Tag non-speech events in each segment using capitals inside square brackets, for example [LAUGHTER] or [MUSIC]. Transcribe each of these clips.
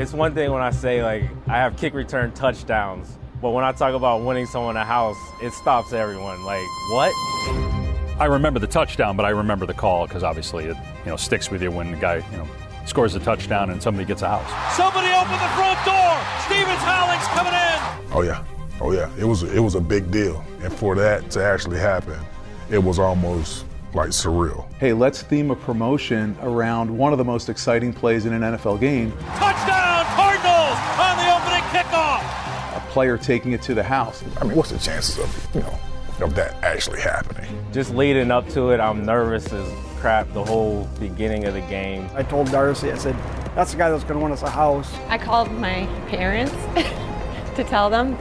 It's one thing when I say like I have kick return touchdowns, but when I talk about winning someone a house, it stops everyone. Like what? I remember the touchdown, but I remember the call because obviously it you know sticks with you when the guy you know scores a touchdown and somebody gets a house. Somebody open the front door. Stephens Howling's coming in. Oh yeah, oh yeah. It was it was a big deal, and for that to actually happen, it was almost like surreal. Hey, let's theme a promotion around one of the most exciting plays in an NFL game. Touchdown, Cardinals on the opening. A player taking it to the house. I mean, what's the chances of you know of that actually happening? Just leading up to it, I'm nervous as crap the whole beginning of the game. I told Darcy, I said, that's the guy that's going to win us a house. I called my parents [LAUGHS] to tell them.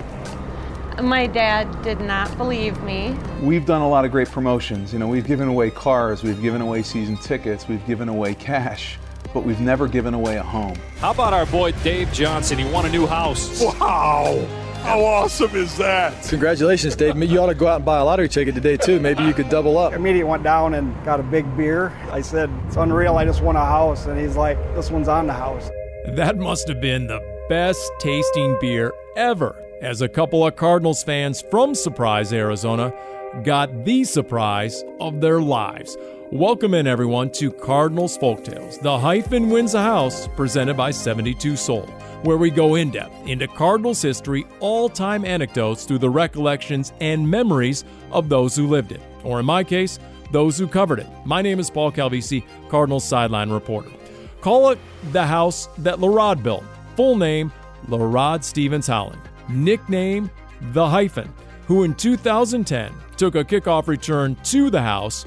My dad did not believe me. We've done a lot of great promotions. You know, we've given away cars, we've given away season tickets, we've given away cash, but we've never given away a home. How about our boy Dave Johnson? He won a new house. Wow! How awesome is that? Congratulations, Dave. You ought to go out and buy a lottery ticket today, too. Maybe you could double up. Immediately went down and got a big beer. I said, it's unreal. I just won a house. And he's like, this one's on the house. That must have been the best tasting beer ever as a couple of Cardinals fans from Surprise, Arizona got the surprise of their lives. Welcome in, everyone, to Cardinals Folktales. The hyphen wins a house, presented by 72 Sold, where we go in depth into Cardinals history, all time anecdotes through the recollections and memories of those who lived it, or in my case, those who covered it. My name is Paul Calvisi, Cardinals sideline reporter. Call it the house that Larod built. Full name, Larod Stephens Howling nickname The Hyphen, who in 2010 took a kickoff return to the house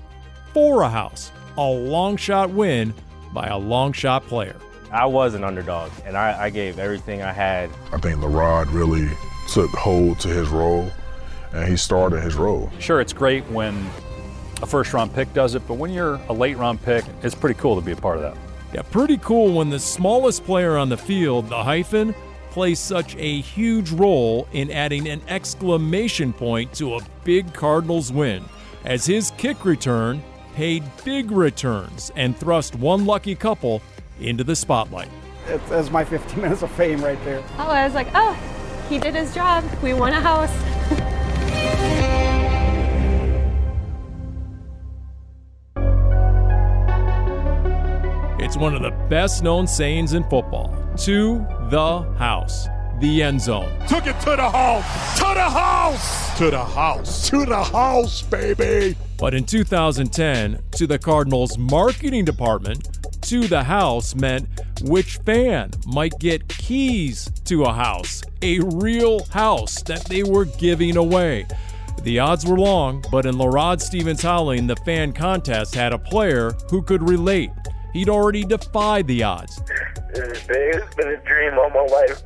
for a house, a long shot win by a long shot player. I was an underdog, and I, I gave everything I had. I think Larod really took hold to his role, and he started his role. Sure, it's great when a first round pick does it, but when you're a late round pick, it's pretty cool to be a part of that. Yeah, pretty cool when the smallest player on the field, the hyphen, plays such a huge role in adding an exclamation point to a big Cardinals win, as his kick return paid big returns and thrust one lucky couple into the spotlight. It's, that's my 15 [LAUGHS] minutes of fame right there. Oh, I was like, oh, he did his job. We won a house. It's one of the best known sayings in football to the house, the end zone. Took it to the house, to the house, to the house, to the house, baby. But in 2010, to the Cardinals' marketing department, to the house meant which fan might get keys to a house, a real house that they were giving away. The odds were long, but in Larod Stephens Howling, the fan contest had a player who could relate. He'd already defied the odds. It's been a dream all my life.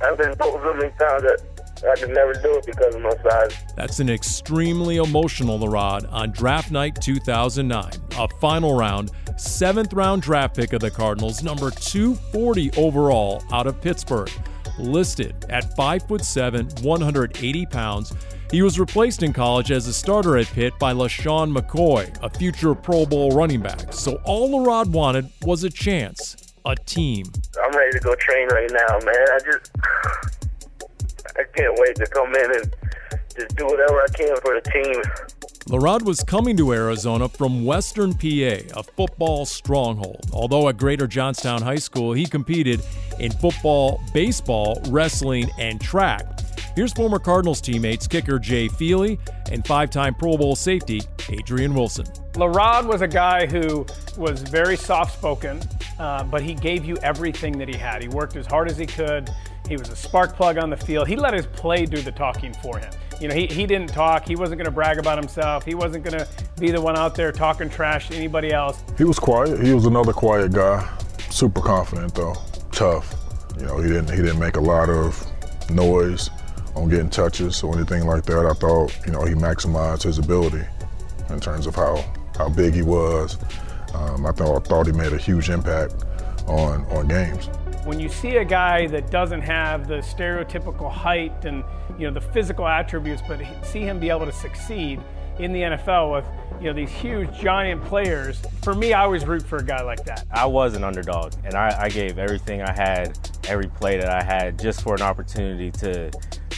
I've been told so many times that I could never do it because of my size. That's an extremely emotional Larod on draft night 2009, a final round, seventh round draft pick of the Cardinals, number 240 overall out of Pittsburgh. Listed at 5'7, 180 pounds, he was replaced in college as a starter at Pitt by LeSean McCoy, a future Pro Bowl running back. So all Larod wanted was a chance, a team. I'm ready to go train right now, man. I just, I can't wait to come in and just do whatever I can for the team. Larod was coming to Arizona from Western PA, a football stronghold. Although at Greater Johnstown High School, he competed in football, baseball, wrestling, and track. Here's former Cardinals teammates kicker Jay Feely and five time Pro Bowl safety Adrian Wilson. Larod was a guy who was very soft spoken, uh, but he gave you everything that he had. He worked as hard as he could. He was a spark plug on the field. He let his play do the talking for him. You know, he, he didn't talk. He wasn't going to brag about himself. He wasn't going to be the one out there talking trash to anybody else. He was quiet. He was another quiet guy. Super confident though. Tough. You know, he didn't he didn't make a lot of noise on getting touches or anything like that. I thought, you know, he maximized his ability in terms of how, how big he was. Um, I thought, I thought he made a huge impact on, on games. When you see a guy that doesn't have the stereotypical height and you know the physical attributes, but see him be able to succeed in the NFL with you know these huge giant players. For me, I always root for a guy like that. I was an underdog, and I, I gave everything I had every play that I had just for an opportunity to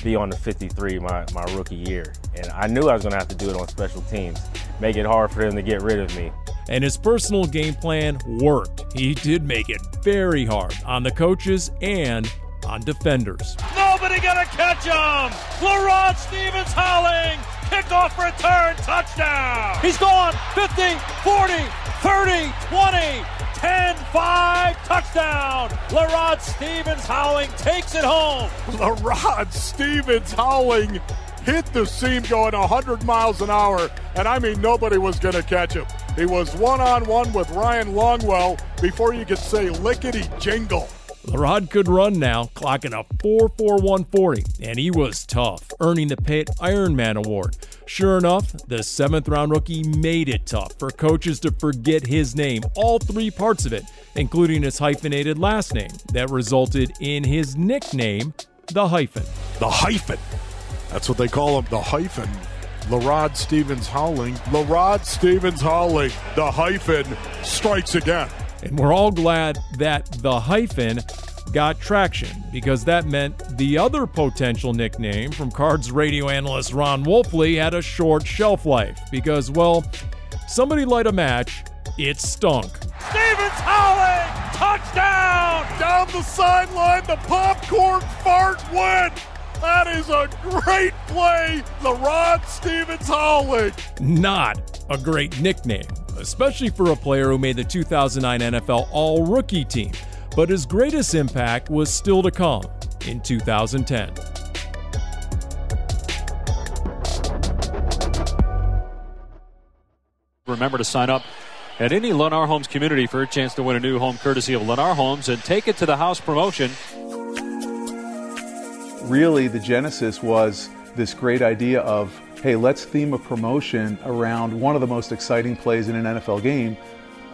be on the 53 my, my rookie year. And I knew I was going to have to do it on special teams, make it hard for them to get rid of me. And his personal game plan worked. He did make it very hard on the coaches and on defenders. Nobody gonna catch him! LaRod Stephens howling! Kickoff return, touchdown! He's gone 50, 40, 30, 20, 10 5, touchdown! LaRod Stephens howling takes it home. [LAUGHS] LaRod Stephens howling hit the seam going 100 miles an hour, and I mean, nobody was going to catch him. He was one on one with Ryan Longwell before you could say lickety jingle. LaRod could run now, clocking a 4.4140, and he was tough, earning the Pitt Ironman Award. Sure enough, the seventh round rookie made it tough for coaches to forget his name, all three parts of it, including his hyphenated last name, that resulted in his nickname, the hyphen. The hyphen. That's what they call him, the hyphen. LaRod Stephens howling. LaRod Stephens howling. The hyphen strikes again. And we're all glad that the hyphen got traction because that meant the other potential nickname from Cards radio analyst Ron Wolfley had a short shelf life because, well, somebody light a match, it stunk. Stephens howling! Touchdown! Down the sideline, the popcorn fart win! That is a great play, LaRod Stephens howling. Not a great nickname especially for a player who made the 2009 NFL All Rookie team. But his greatest impact was still to come in 2010. Remember to sign up at any Lennar Homes community for a chance to win a new home courtesy of Lennar Homes and take it to the house promotion. Really, the genesis was this great idea of hey, let's theme a promotion around one of the most exciting plays in an NFL game,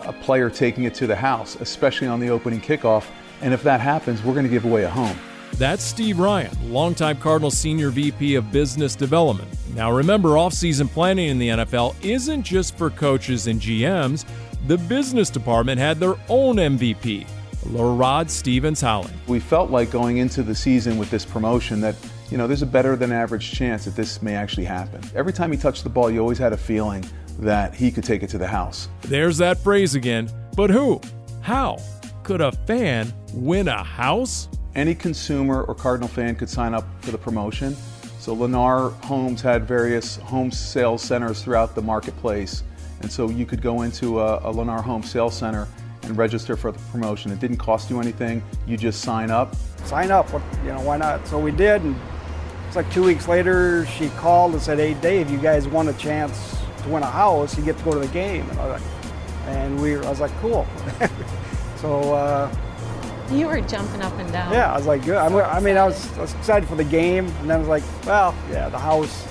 a player taking it to the house, especially on the opening kickoff. And if that happens, we're going to give away a home. That's Steve Ryan, longtime Cardinals senior VP of business development. Now remember, offseason planning in the NFL isn't just for coaches and GMs. The business department had their own MVP, LaRod Stephens Howling. We felt like going into the season with this promotion that you know, there's a better than average chance that this may actually happen. Every time he touched the ball, you always had a feeling that he could take it to the house. There's that phrase again. But who? How? Could a fan win a house? Any consumer or Cardinal fan could sign up for the promotion. So Lennar Homes had various home sales centers throughout the marketplace. And so you could go into a, a Lennar Home Sales Center and register for the promotion. It didn't cost you anything. You just sign up. Sign up. You know, why not? So we did. And it's like two weeks later, she called and said, "Hey, Dave, you guys won a chance to win a house. You get to go to the game." And I was like, and we, I was like, "Cool." [LAUGHS] so. Uh, you were jumping up and down. Yeah, I was like, good. So I mean, I was, I was, excited for the game, and then I was like, well, yeah, the house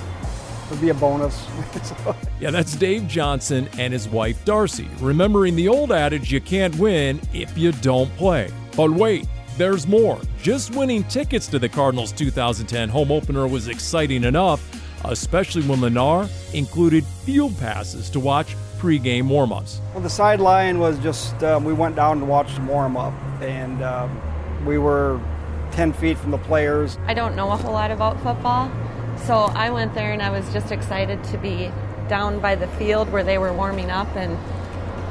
would be a bonus. [LAUGHS] so. Yeah, that's Dave Johnson and his wife Darcy, remembering the old adage you can't win if you don't play. But wait, there's more. Just winning tickets to the Cardinals 2010 home opener was exciting enough, especially when Lennar included field passes to watch pregame warmups. Well, the sideline was just, um, we went down to watch the warm up, and um, we were 10 feet from the players. I don't know a whole lot about football, so I went there and I was just excited to be down by the field where they were warming up, and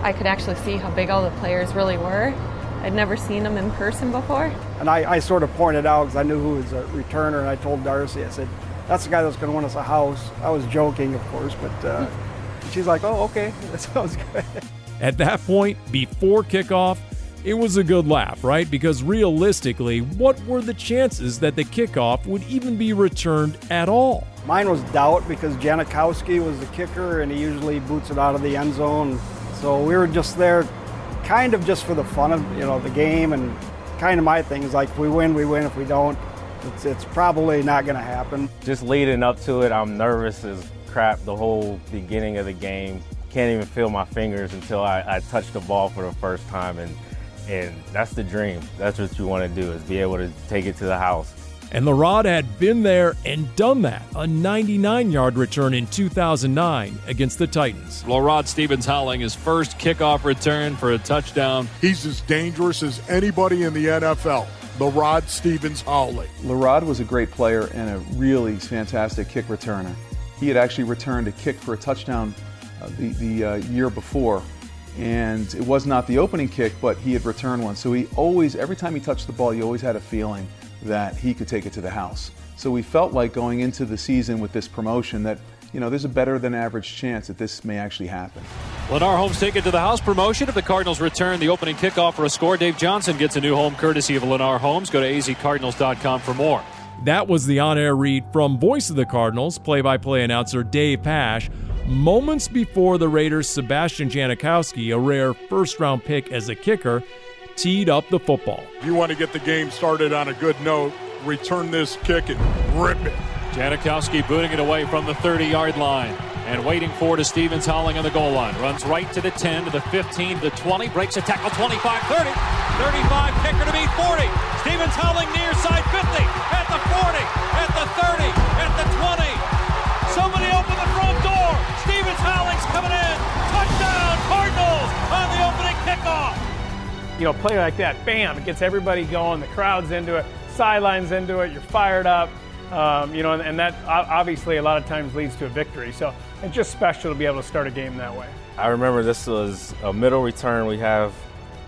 I could actually see how big all the players really were. I'd never seen them in person before. And I, I sort of pointed out because I knew who was a returner, and I told Darcy, I said, that's the guy that's going to win us a house. I was joking, of course, but uh, she's like, oh, okay, [LAUGHS] that sounds good. At that point, before kickoff, it was a good laugh, right? Because realistically, what were the chances that the kickoff would even be returned at all? Mine was doubt because Janikowski was the kicker and he usually boots it out of the end zone. So we were just there kind of just for the fun of you know the game and kind of my thing is like if we win, we win. If we don't, it's it's probably not going to happen. Just leading up to it, I'm nervous as crap the whole beginning of the game. Can't even feel my fingers until I, I touch the ball for the first time, and and that's the dream. That's what you want to do is be able to take it to the house. And LaRod had been there and done that. A 99 yard return in 2009 against the Titans. LaRod Stephens howling his first kickoff return for a touchdown. He's as dangerous as anybody in the NFL. Larod Stephens Howling. Larod was a great player and a really fantastic kick returner. He had actually returned a kick for a touchdown uh, the, the uh, year before, and it was not the opening kick, but he had returned one. So he always, every time he touched the ball, you always had a feeling that he could take it to the house. So we felt like going into the season with this promotion that you know, there's a better than average chance that this may actually happen. Lennar Homes take it to the house promotion. If the Cardinals return the opening kickoff for a score, Dave Johnson gets a new home courtesy of Lennar Homes. Go to azcardinals.com for more. That was the on air read from Voice of the Cardinals, play by play announcer Dave Pasch. Moments before the Raiders' Sebastian Janikowski, a rare first round pick as a kicker, teed up the football. If you want to get the game started on a good note, return this kick and rip it. Janikowski booting it away from the 30 yard line and waiting for to Stephens Howling on the goal line. Runs right to the 10, to the 15, to the 20, breaks a tackle 25 30, 35, kicker to beat 40. Stephens Howling near side 50, at the 40, at the 30, at the 20. Stephens Howling's coming in. Touchdown, Cardinals on the opening kickoff. You know, play like that, bam, it gets everybody going. The crowd's into it, sidelines into it. You're fired up. Um, you know, and, and, that obviously a lot of times leads to a victory. So it's just special to be able to start a game that way. I remember this was a middle return we have,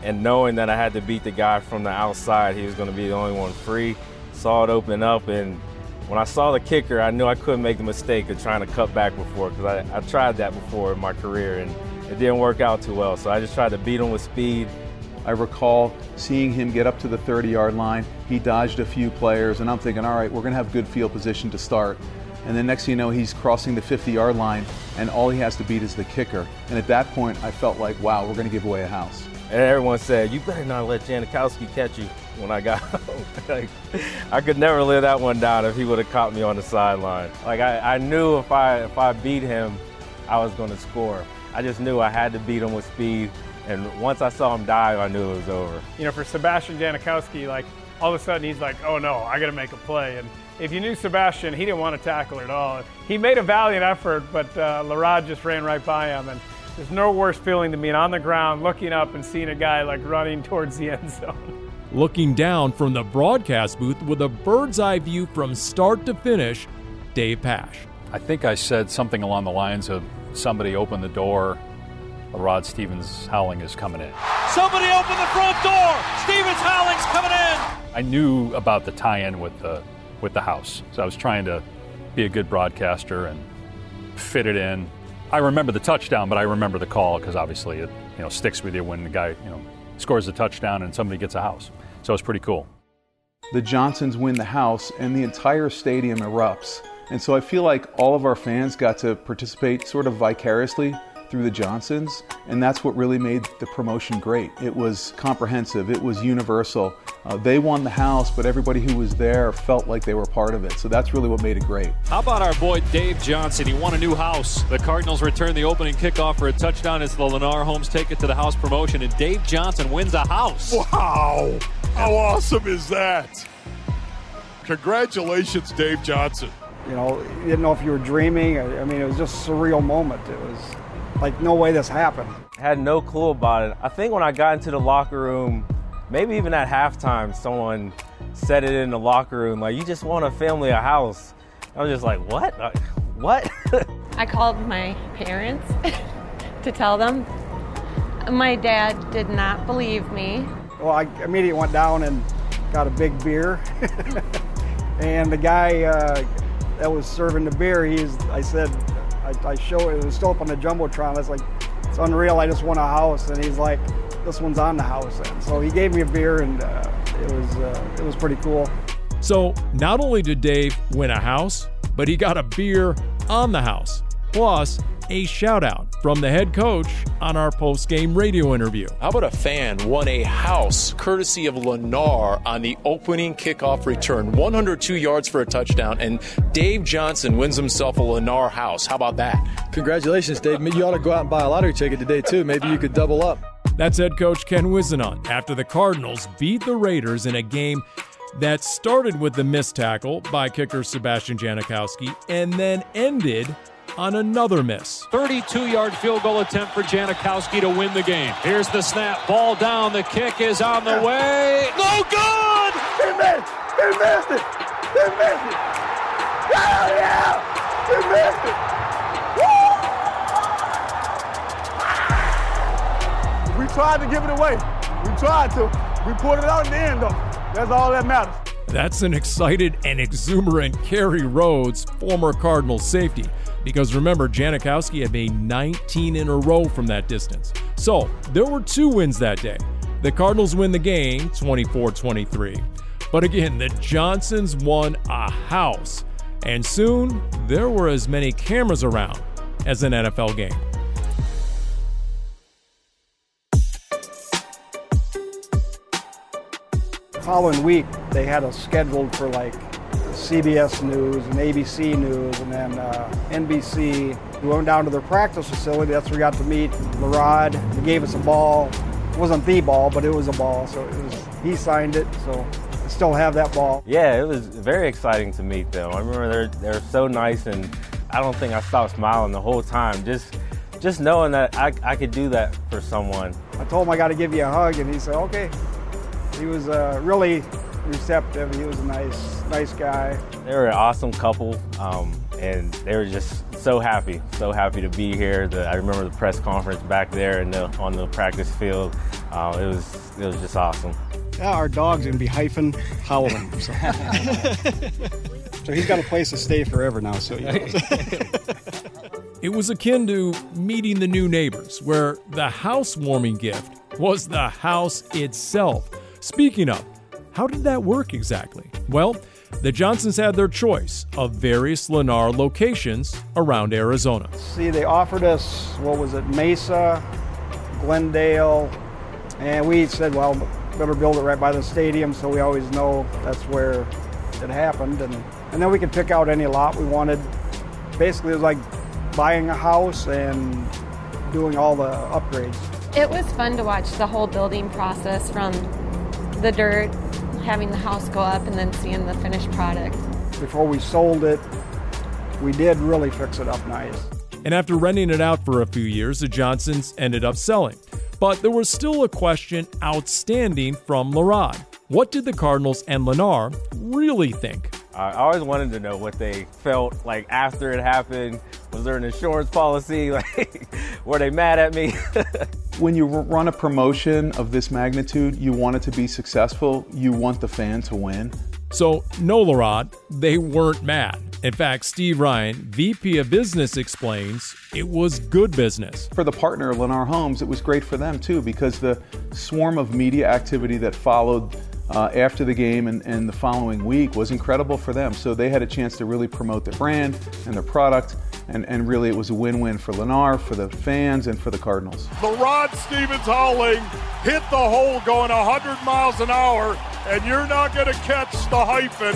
and knowing that I had to beat the guy from the outside, he was going to be the only one free. Saw it open up, and when I saw the kicker, I knew I couldn't make the mistake of trying to cut back before because I, I tried that before in my career, and it didn't work out too well. So I just tried to beat him with speed I recall seeing him get up to the 30 yard line. He dodged a few players, and I'm thinking, all right, we're going to have good field position to start. And then next thing you know, he's crossing the 50 yard line, and all he has to beat is the kicker. And at that point, I felt like, wow, we're going to give away a house. And everyone said, you better not let Janikowski catch you when I got [LAUGHS] like, I could never live that one down if he would have caught me on the sideline. Like, I, I knew if I, if I beat him, I was going to score. I just knew I had to beat him with speed and once I saw him dive, I knew it was over. You know, for Sebastian Janikowski, like all of a sudden he's like, oh no, I got to make a play. And if you knew Sebastian, he didn't want to tackle at all. He made a valiant effort, but uh, Larod just ran right by him. And there's no worse feeling than being on the ground, looking up and seeing a guy like running [LAUGHS] towards the end zone. Looking down from the broadcast booth with a bird's eye view from start to finish, Dave Pasch. I think I said something along the lines of somebody opened the door Rod Stephens Howling is coming in. Somebody open the front door. Stephens Howling's coming in. I knew about the tie-in with the with the house, so I was trying to be a good broadcaster and fit it in. I remember the touchdown, but I remember the call because obviously it you know sticks with you when the guy you know scores a touchdown and somebody gets a house. So it's pretty cool. The Johnsons win the house, and the entire stadium erupts. And so I feel like all of our fans got to participate sort of vicariously through the Johnsons, and that's what really made the promotion great. It was comprehensive, it was universal. Uh, they won the house, but everybody who was there felt like they were part of it. So that's really what made it great. How about our boy Dave Johnson? He won a new house. The Cardinals return the opening kickoff for a touchdown as the Lennar Homes take it to the house promotion, and Dave Johnson wins a house. Wow! How awesome is that? Congratulations, Dave Johnson. You know, you didn't know if you were dreaming. I mean, it was just a surreal moment. It was like no way this happened. I had no clue about it. I think when I got into the locker room, maybe even at halftime, someone said it in the locker room, like, you just want a family a house. I was just like, what? What? [LAUGHS] I called my parents [LAUGHS] to tell them. My dad did not believe me. Well, I immediately went down and got a big beer. [LAUGHS] and the guy uh, that was serving the beer, he's, I said, I, I show it, was still up on the Jumbotron. I was like, it's unreal. I just won a house. And he's like, this one's on the house. And so he gave me a beer and uh, it was, uh, it was pretty cool. So not only did Dave win a house, but he got a beer on the house. Plus, a shout out from the head coach on our post game radio interview. How about a fan won a house courtesy of Lennar on the opening kickoff return? 102 yards for a touchdown, and Dave Johnson wins himself a Lennar house. How about that? Congratulations, Dave. You ought to go out and buy a lottery ticket today, too. Maybe you could double up. That's head coach Ken Whisenhunt after the Cardinals beat the Raiders in a game that started with the missed tackle by kicker Sebastian Janikowski and then ended on another miss. 32 yard field goal attempt for Janikowski to win the game. Here's the snap. Ball down. The kick is on the way. No good! He missed! He missed it! He missed it! Hell yeah! He missed it! Woo! We tried to give it away. We tried to. We pulled it out in the end, though. That's all that matters. That's an excited and exuberant Kerry Rhodes, former Cardinals safety. Because remember, Janikowski had made 19 in a row from that distance. So there were two wins that day. The Cardinals win the game 24 23. But again, the Johnsons won a house. And soon, there were as many cameras around as an NFL game. Following week, they had us scheduled for like CBS News and ABC News and then uh, NBC. We went down to their practice facility. That's where we got to meet Larod. He gave us a ball. It wasn't the ball, but it was a ball. So it was, he signed it. So I still have that ball. Yeah, it was very exciting to meet them. I remember they're they're so nice, and I don't think I stopped smiling the whole time. Just just knowing that I, I could do that for someone. I told him I got to give you a hug, and he said, "Okay." He was uh, really receptive. He was a nice, nice guy. They were an awesome couple, um, and they were just so happy, so happy to be here. The, I remember the press conference back there the, on the practice field. Uh, it was it was just awesome. Yeah, our dog's gonna be hyphen howling. So. [LAUGHS] so he's got a place to stay forever now. So. [LAUGHS] It was akin to meeting the new neighbors, where the housewarming gift was the house itself. Speaking of, how did that work exactly? Well, the Johnsons had their choice of various Lennar locations around Arizona. See, they offered us, what was it, Mesa, Glendale, and we said, well, better build it right by the stadium so we always know that's where it happened. And, and then we could pick out any lot we wanted. Basically, it was like buying a house and doing all the upgrades. It was fun to watch the whole building process from the dirt, having the house go up, and then seeing the finished product. Before we sold it, we did really fix it up nice. And after renting it out for a few years, the Johnsons ended up selling. But there was still a question outstanding from Larod. What did the Cardinals and Lennar really think? I always wanted to know what they felt like after it happened. Was there an insurance policy? [LAUGHS] Like, were they mad at me? [LAUGHS] when you run a promotion of this magnitude, you want it to be successful. You want the fan to win. So, no, Larod, they weren't mad. In fact, Steve Ryan, VP of Business, explains it was good business. For the partner, Lennar Homes, it was great for them too because the swarm of media activity that followed uh, after the game and, and the following week was incredible for them. So they had a chance to really promote their brand and their product. And, and really, it was a win win for Lennar, for the fans, and for the Cardinals. The Rod Stephens Howling hit the hole going 100 miles an hour, and you're not going to catch the hyphen.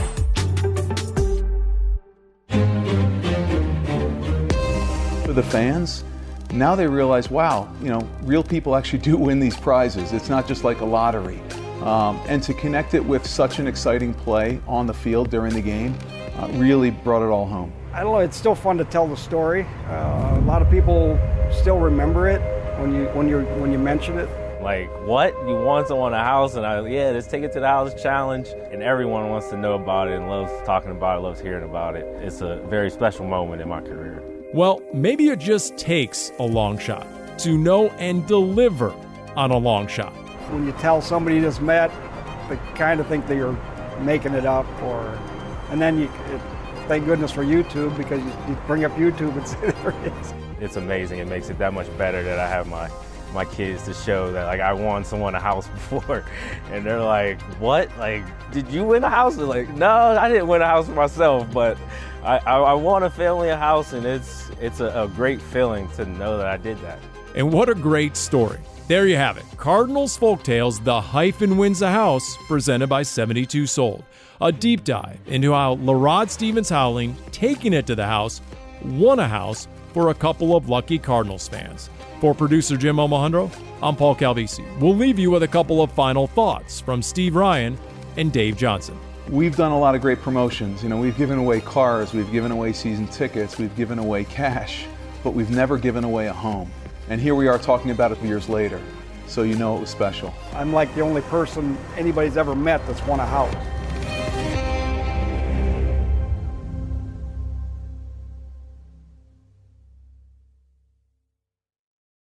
For the fans, now they realize, wow, you know, real people actually do win these prizes. It's not just like a lottery. Um, and to connect it with such an exciting play on the field during the game uh, really brought it all home. I don't know. It's still fun to tell the story. Uh, a lot of people still remember it when you when you when you mention it. Like what? You want someone a house, and I yeah, let's take it to the house challenge, and everyone wants to know about it and loves talking about it, loves hearing about it. It's a very special moment in my career. Well, maybe it just takes a long shot to know and deliver on a long shot. When you tell somebody you just met, they kind of think that you're making it up, or and then you. It, thank goodness for YouTube because you, you bring up YouTube and [LAUGHS] say there it is. It's amazing. It makes it that much better that I have my my kids to show that like I won someone a house [LAUGHS] before, and they're like, "What? Like, did you win a house?" They're like, "No, I didn't win a house for myself, but I, I, I won a family a house, and it's it's a, a great feeling to know that I did that." And what a great story! There you have it. Cardinals Folktales, The Hyphen Wins a House, presented by 72 Sold. A deep dive into how Larod Stephens Howling, taking it to the house, won a house for a couple of lucky Cardinals fans. For producer Jim Omohundro, I'm Paul Calvisi. We'll leave you with a couple of final thoughts from Steve Ryan and Dave Johnson. We've done a lot of great promotions. You know, we've given away cars, we've given away season tickets, we've given away cash, but we've never given away a home. And here we are talking about it years later. So you know it was special. I'm like the only person anybody's ever met that's won a house.